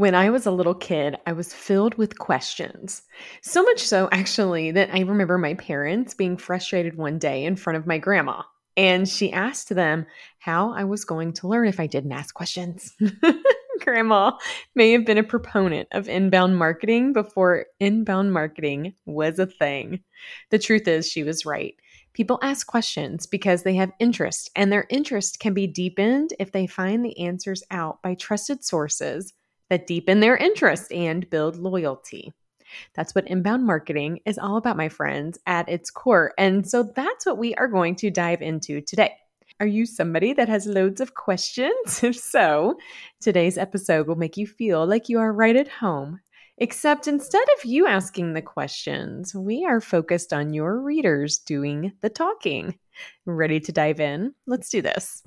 When I was a little kid, I was filled with questions. So much so, actually, that I remember my parents being frustrated one day in front of my grandma. And she asked them how I was going to learn if I didn't ask questions. grandma may have been a proponent of inbound marketing before inbound marketing was a thing. The truth is, she was right. People ask questions because they have interest, and their interest can be deepened if they find the answers out by trusted sources that deepen their interest and build loyalty. That's what inbound marketing is all about, my friends, at its core. And so that's what we are going to dive into today. Are you somebody that has loads of questions? If so, today's episode will make you feel like you are right at home. Except instead of you asking the questions, we are focused on your readers doing the talking. Ready to dive in? Let's do this.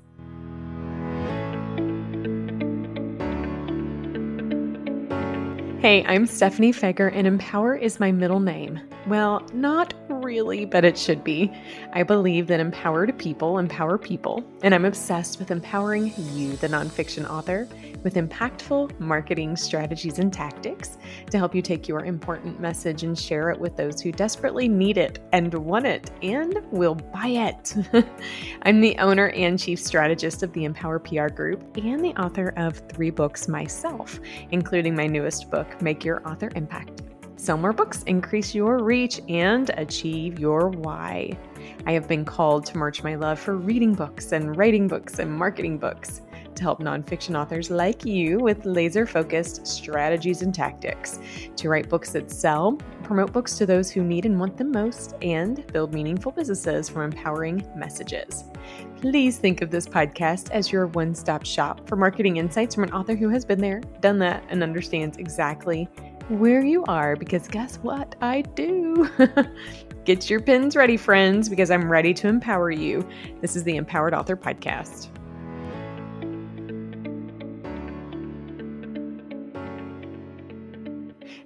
Hey, I'm Stephanie Feger, and Empower is my middle name. Well, not really, but it should be. I believe that empowered people empower people, and I'm obsessed with empowering you, the nonfiction author, with impactful marketing strategies and tactics to help you take your important message and share it with those who desperately need it and want it and will buy it. I'm the owner and chief strategist of the Empower PR Group and the author of three books myself, including my newest book, Make Your Author Impact. Sell more books, increase your reach, and achieve your why. I have been called to march my love for reading books and writing books and marketing books to help nonfiction authors like you with laser focused strategies and tactics to write books that sell, promote books to those who need and want them most, and build meaningful businesses from empowering messages. Please think of this podcast as your one stop shop for marketing insights from an author who has been there, done that, and understands exactly where you are because guess what I do? Get your pins ready, friends, because I'm ready to empower you. This is the Empowered Author Podcast.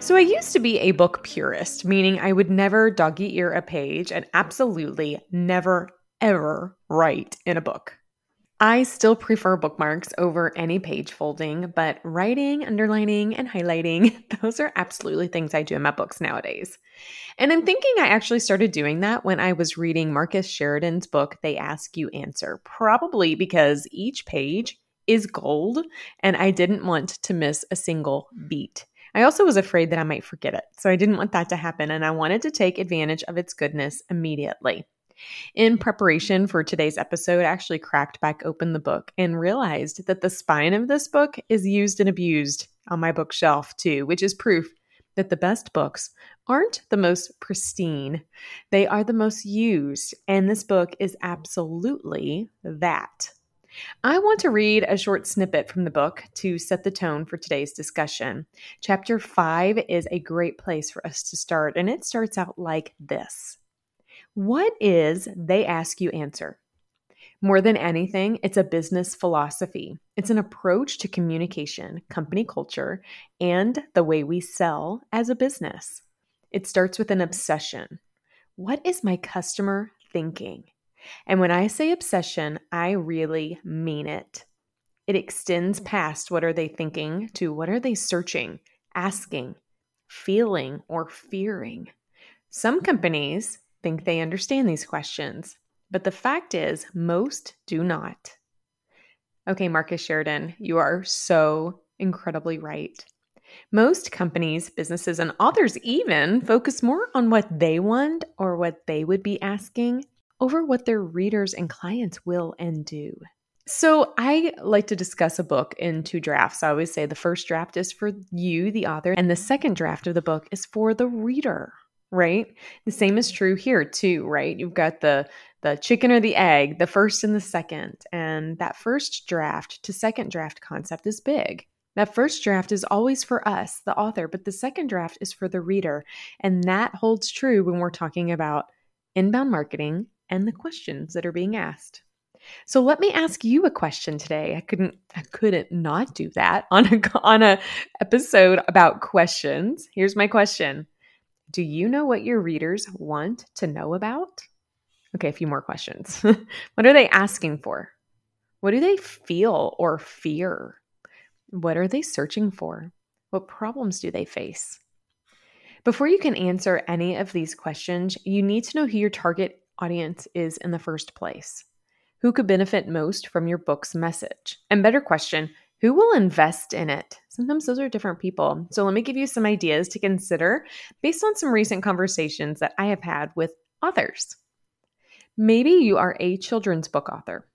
So, I used to be a book purist, meaning I would never doggy ear a page and absolutely never, ever write in a book. I still prefer bookmarks over any page folding, but writing, underlining, and highlighting, those are absolutely things I do in my books nowadays. And I'm thinking I actually started doing that when I was reading Marcus Sheridan's book, They Ask You Answer, probably because each page is gold and I didn't want to miss a single beat. I also was afraid that I might forget it, so I didn't want that to happen and I wanted to take advantage of its goodness immediately. In preparation for today's episode, I actually cracked back open the book and realized that the spine of this book is used and abused on my bookshelf too, which is proof that the best books aren't the most pristine. They are the most used, and this book is absolutely that. I want to read a short snippet from the book to set the tone for today's discussion. Chapter 5 is a great place for us to start, and it starts out like this what is they ask you answer? More than anything, it's a business philosophy. It's an approach to communication, company culture, and the way we sell as a business. It starts with an obsession. What is my customer thinking? And when I say obsession, I really mean it. It extends past what are they thinking to what are they searching, asking, feeling, or fearing. Some companies think they understand these questions, but the fact is, most do not. Okay, Marcus Sheridan, you are so incredibly right. Most companies, businesses, and authors even focus more on what they want or what they would be asking over what their readers and clients will and do. So, I like to discuss a book in two drafts. I always say the first draft is for you, the author, and the second draft of the book is for the reader right? The same is true here too, right? You've got the the chicken or the egg, the first and the second. And that first draft to second draft concept is big. That first draft is always for us, the author, but the second draft is for the reader. And that holds true when we're talking about inbound marketing and the questions that are being asked. So let me ask you a question today. I couldn't I couldn't not do that on a on a episode about questions. Here's my question. Do you know what your readers want to know about? Okay, a few more questions. what are they asking for? What do they feel or fear? What are they searching for? What problems do they face? Before you can answer any of these questions, you need to know who your target audience is in the first place. Who could benefit most from your book's message? And better question, who will invest in it? Sometimes those are different people. So let me give you some ideas to consider based on some recent conversations that I have had with authors. Maybe you are a children's book author.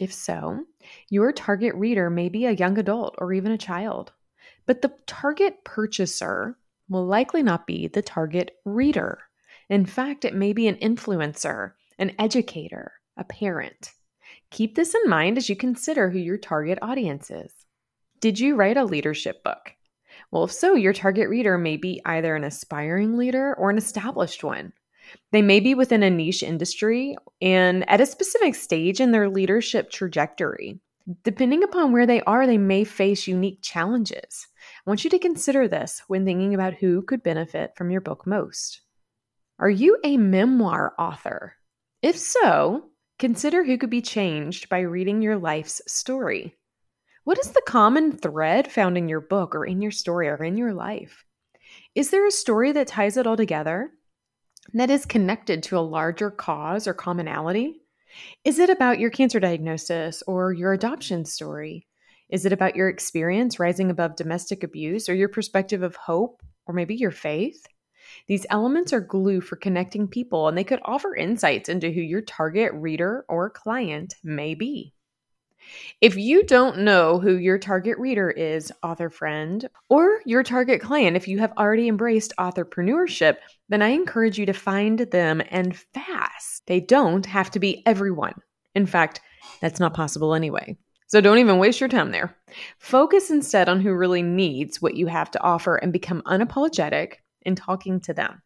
If so, your target reader may be a young adult or even a child. But the target purchaser will likely not be the target reader. In fact, it may be an influencer, an educator, a parent. Keep this in mind as you consider who your target audience is. Did you write a leadership book? Well, if so, your target reader may be either an aspiring leader or an established one. They may be within a niche industry and at a specific stage in their leadership trajectory. Depending upon where they are, they may face unique challenges. I want you to consider this when thinking about who could benefit from your book most. Are you a memoir author? If so, consider who could be changed by reading your life's story. What is the common thread found in your book or in your story or in your life? Is there a story that ties it all together? that is connected to a larger cause or commonality? Is it about your cancer diagnosis or your adoption story? Is it about your experience rising above domestic abuse or your perspective of hope or maybe your faith? These elements are glue for connecting people and they could offer insights into who your target reader or client may be. If you don't know who your target reader is, author friend, or your target client, if you have already embraced authorpreneurship, then I encourage you to find them and fast. They don't have to be everyone. In fact, that's not possible anyway. So don't even waste your time there. Focus instead on who really needs what you have to offer and become unapologetic in talking to them.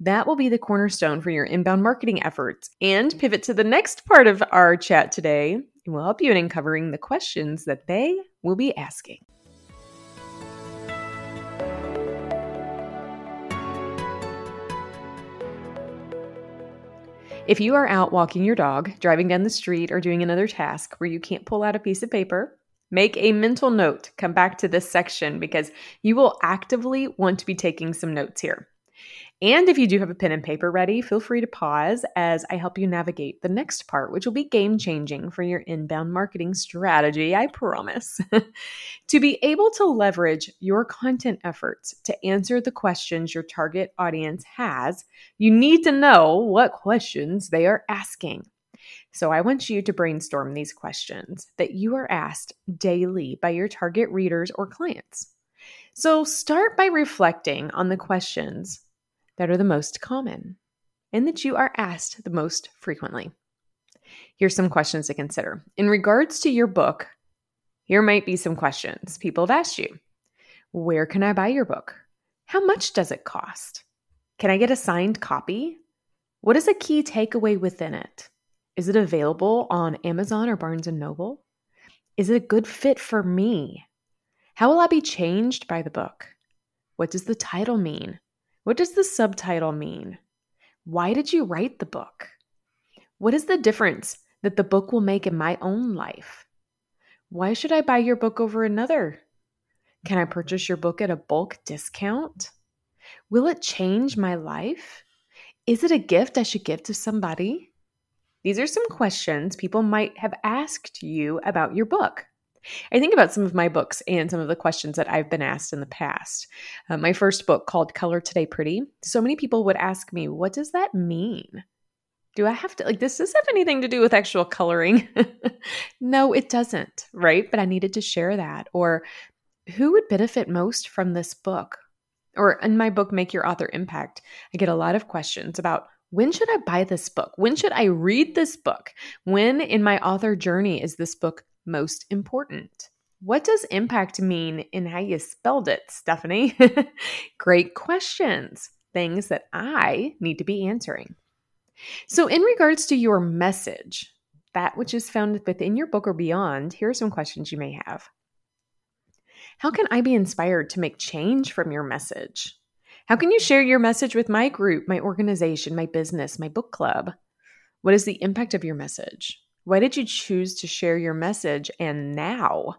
That will be the cornerstone for your inbound marketing efforts. And pivot to the next part of our chat today will help you in uncovering the questions that they will be asking. If you are out walking your dog, driving down the street, or doing another task where you can't pull out a piece of paper, make a mental note. Come back to this section because you will actively want to be taking some notes here. And if you do have a pen and paper ready, feel free to pause as I help you navigate the next part, which will be game changing for your inbound marketing strategy, I promise. to be able to leverage your content efforts to answer the questions your target audience has, you need to know what questions they are asking. So, I want you to brainstorm these questions that you are asked daily by your target readers or clients. So, start by reflecting on the questions that are the most common and that you are asked the most frequently. Here's some questions to consider. In regards to your book, here might be some questions people have asked you Where can I buy your book? How much does it cost? Can I get a signed copy? What is a key takeaway within it? Is it available on Amazon or Barnes and Noble? Is it a good fit for me? How will I be changed by the book? What does the title mean? What does the subtitle mean? Why did you write the book? What is the difference that the book will make in my own life? Why should I buy your book over another? Can I purchase your book at a bulk discount? Will it change my life? Is it a gift I should give to somebody? These are some questions people might have asked you about your book. I think about some of my books and some of the questions that I've been asked in the past. Uh, my first book called Color Today Pretty, so many people would ask me, What does that mean? Do I have to, like, does this have anything to do with actual coloring? no, it doesn't, right? But I needed to share that. Or who would benefit most from this book? Or in my book, Make Your Author Impact, I get a lot of questions about when should I buy this book? When should I read this book? When in my author journey is this book most important? What does impact mean in how you spelled it, Stephanie? Great questions, things that I need to be answering. So, in regards to your message, that which is found within your book or beyond, here are some questions you may have. How can I be inspired to make change from your message? How can you share your message with my group, my organization, my business, my book club? What is the impact of your message? Why did you choose to share your message and now?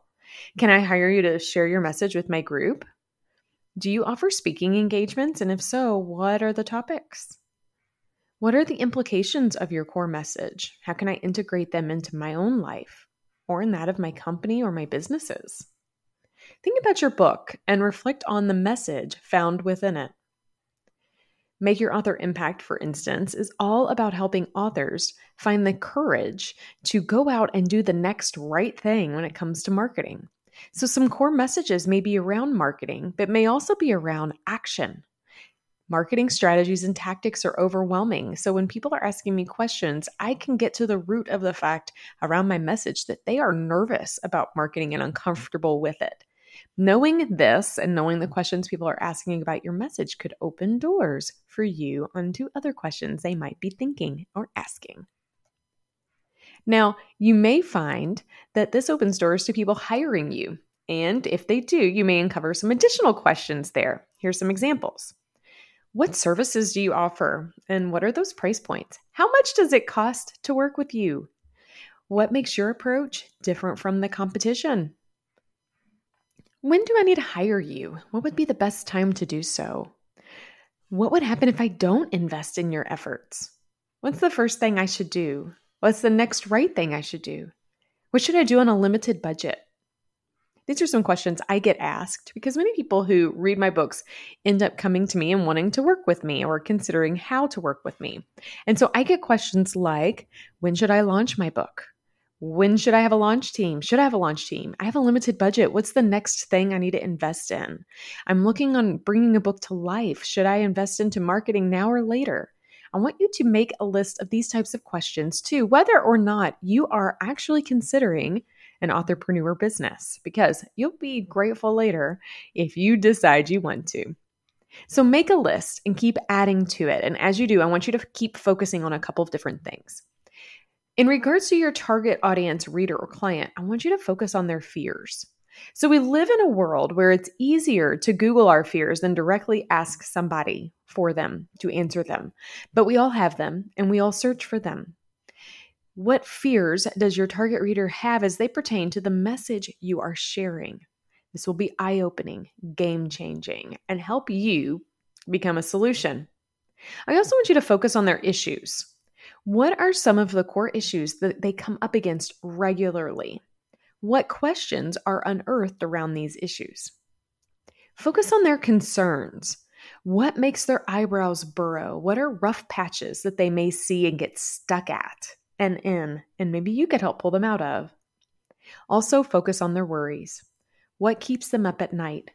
Can I hire you to share your message with my group? Do you offer speaking engagements? And if so, what are the topics? What are the implications of your core message? How can I integrate them into my own life or in that of my company or my businesses? Think about your book and reflect on the message found within it. Make Your Author Impact, for instance, is all about helping authors find the courage to go out and do the next right thing when it comes to marketing. So, some core messages may be around marketing, but may also be around action. Marketing strategies and tactics are overwhelming. So, when people are asking me questions, I can get to the root of the fact around my message that they are nervous about marketing and uncomfortable with it. Knowing this and knowing the mm-hmm. questions people are asking about your message could open doors for you onto other questions they might be thinking or asking. Now, you may find that this opens doors to people hiring you. And if they do, you may uncover some additional questions there. Here's some examples. What services do you offer? And what are those price points? How much does it cost to work with you? What makes your approach different from the competition? When do I need to hire you? What would be the best time to do so? What would happen if I don't invest in your efforts? What's the first thing I should do? What's the next right thing I should do? What should I do on a limited budget? These are some questions I get asked because many people who read my books end up coming to me and wanting to work with me or considering how to work with me. And so I get questions like when should I launch my book? When should I have a launch team? Should I have a launch team? I have a limited budget. What's the next thing I need to invest in? I'm looking on bringing a book to life. Should I invest into marketing now or later? I want you to make a list of these types of questions too, whether or not you are actually considering an authorpreneur business, because you'll be grateful later if you decide you want to. So make a list and keep adding to it. And as you do, I want you to keep focusing on a couple of different things. In regards to your target audience, reader, or client, I want you to focus on their fears. So, we live in a world where it's easier to Google our fears than directly ask somebody for them to answer them. But we all have them and we all search for them. What fears does your target reader have as they pertain to the message you are sharing? This will be eye opening, game changing, and help you become a solution. I also want you to focus on their issues. What are some of the core issues that they come up against regularly? What questions are unearthed around these issues? Focus on their concerns. What makes their eyebrows burrow? What are rough patches that they may see and get stuck at and in, and maybe you could help pull them out of? Also, focus on their worries. What keeps them up at night?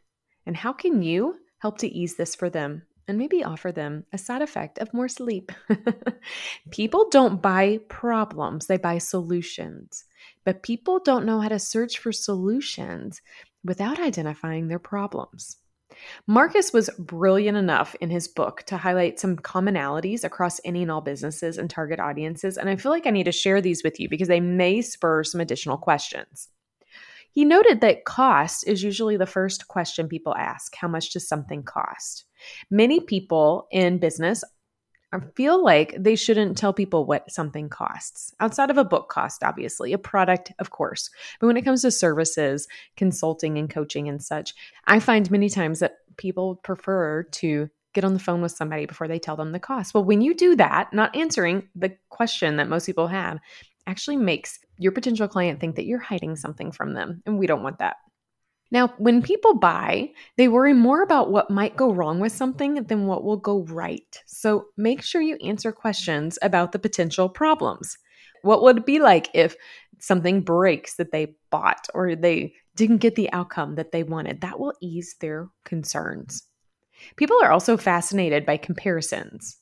And how can you help to ease this for them and maybe offer them a side effect of more sleep. people don't buy problems, they buy solutions. But people don't know how to search for solutions without identifying their problems. Marcus was brilliant enough in his book to highlight some commonalities across any and all businesses and target audiences, and I feel like I need to share these with you because they may spur some additional questions. He noted that cost is usually the first question people ask How much does something cost? Many people in business feel like they shouldn't tell people what something costs outside of a book cost, obviously, a product, of course. But when it comes to services, consulting, and coaching and such, I find many times that people prefer to get on the phone with somebody before they tell them the cost. Well, when you do that, not answering the question that most people have, actually makes your potential client think that you're hiding something from them. And we don't want that. Now, when people buy, they worry more about what might go wrong with something than what will go right. So make sure you answer questions about the potential problems. What would it be like if something breaks that they bought or they didn't get the outcome that they wanted? That will ease their concerns. People are also fascinated by comparisons.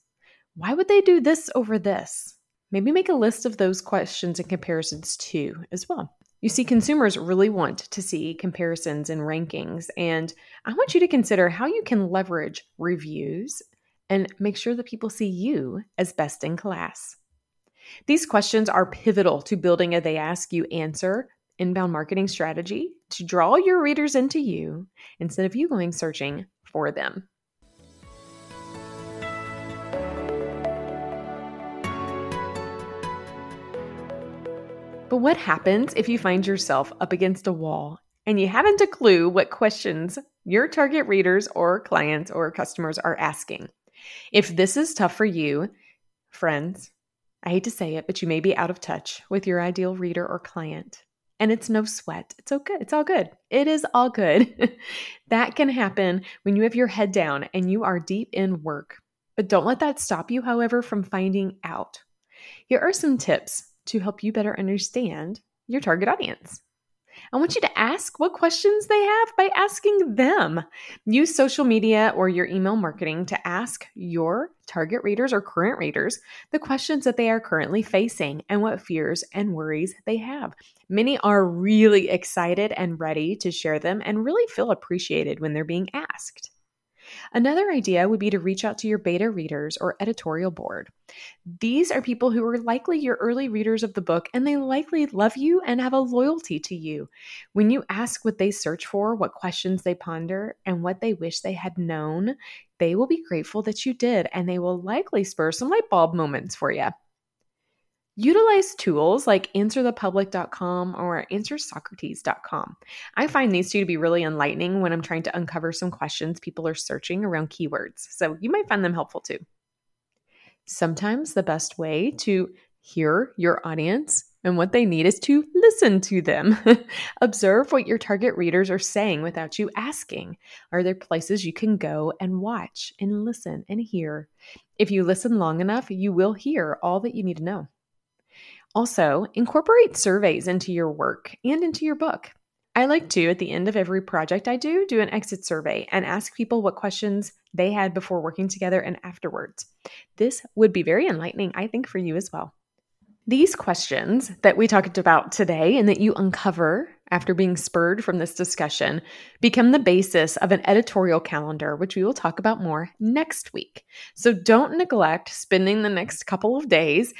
Why would they do this over this? Maybe make a list of those questions and comparisons too, as well. You see, consumers really want to see comparisons and rankings, and I want you to consider how you can leverage reviews and make sure that people see you as best in class. These questions are pivotal to building a they ask you answer inbound marketing strategy to draw your readers into you instead of you going searching for them. But what happens if you find yourself up against a wall and you haven't a clue what questions your target readers or clients or customers are asking. If this is tough for you, friends, I hate to say it, but you may be out of touch with your ideal reader or client. And it's no sweat. It's okay. It's all good. It is all good. that can happen when you have your head down and you are deep in work. But don't let that stop you, however, from finding out. Here are some tips to help you better understand your target audience. I want you to ask what questions they have by asking them. Use social media or your email marketing to ask your target readers or current readers the questions that they are currently facing and what fears and worries they have. Many are really excited and ready to share them and really feel appreciated when they're being asked. Another idea would be to reach out to your beta readers or editorial board. These are people who are likely your early readers of the book and they likely love you and have a loyalty to you. When you ask what they search for, what questions they ponder, and what they wish they had known, they will be grateful that you did and they will likely spur some light bulb moments for you. Utilize tools like answerthepublic.com or answersocrates.com. I find these two to be really enlightening when I'm trying to uncover some questions people are searching around keywords, so you might find them helpful too. Sometimes the best way to hear your audience and what they need is to listen to them. Observe what your target readers are saying without you asking. Are there places you can go and watch and listen and hear? If you listen long enough, you will hear all that you need to know. Also, incorporate surveys into your work and into your book. I like to, at the end of every project I do, do an exit survey and ask people what questions they had before working together and afterwards. This would be very enlightening, I think, for you as well. These questions that we talked about today and that you uncover after being spurred from this discussion become the basis of an editorial calendar, which we will talk about more next week. So don't neglect spending the next couple of days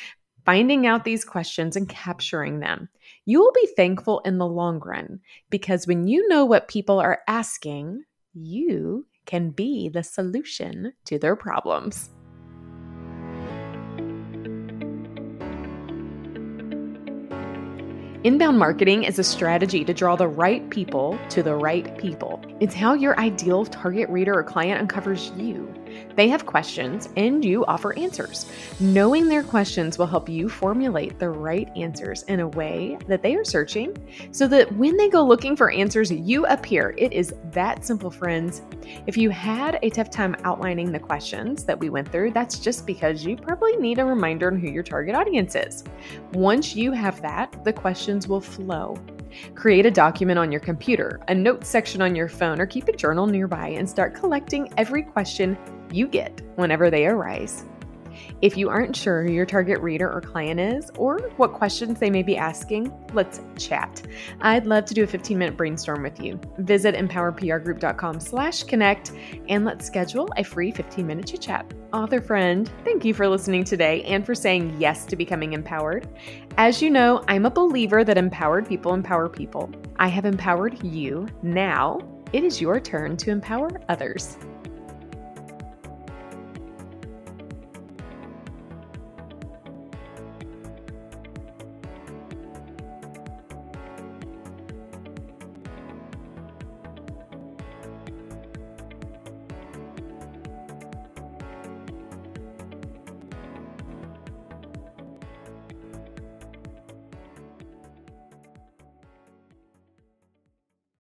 finding out these questions and capturing them. You will be thankful in the long run because when you know what people are asking, you can be the solution to their problems. Inbound marketing is a strategy to draw the right people to the right people. It's how your ideal target reader or client uncovers you. They have questions and you offer answers. Knowing their questions will help you formulate the right answers in a way that they are searching so that when they go looking for answers, you appear. It is that simple, friends. If you had a tough time outlining the questions that we went through, that's just because you probably need a reminder on who your target audience is. Once you have that, the questions will flow. Create a document on your computer, a notes section on your phone, or keep a journal nearby and start collecting every question you get whenever they arise. If you aren't sure who your target reader or client is, or what questions they may be asking, let's chat. I'd love to do a 15 minute brainstorm with you. Visit empowerprgroup.com slash connect and let's schedule a free 15 minute chit chat. Author friend, thank you for listening today and for saying yes to becoming empowered. As you know, I'm a believer that empowered people empower people. I have empowered you. Now it is your turn to empower others.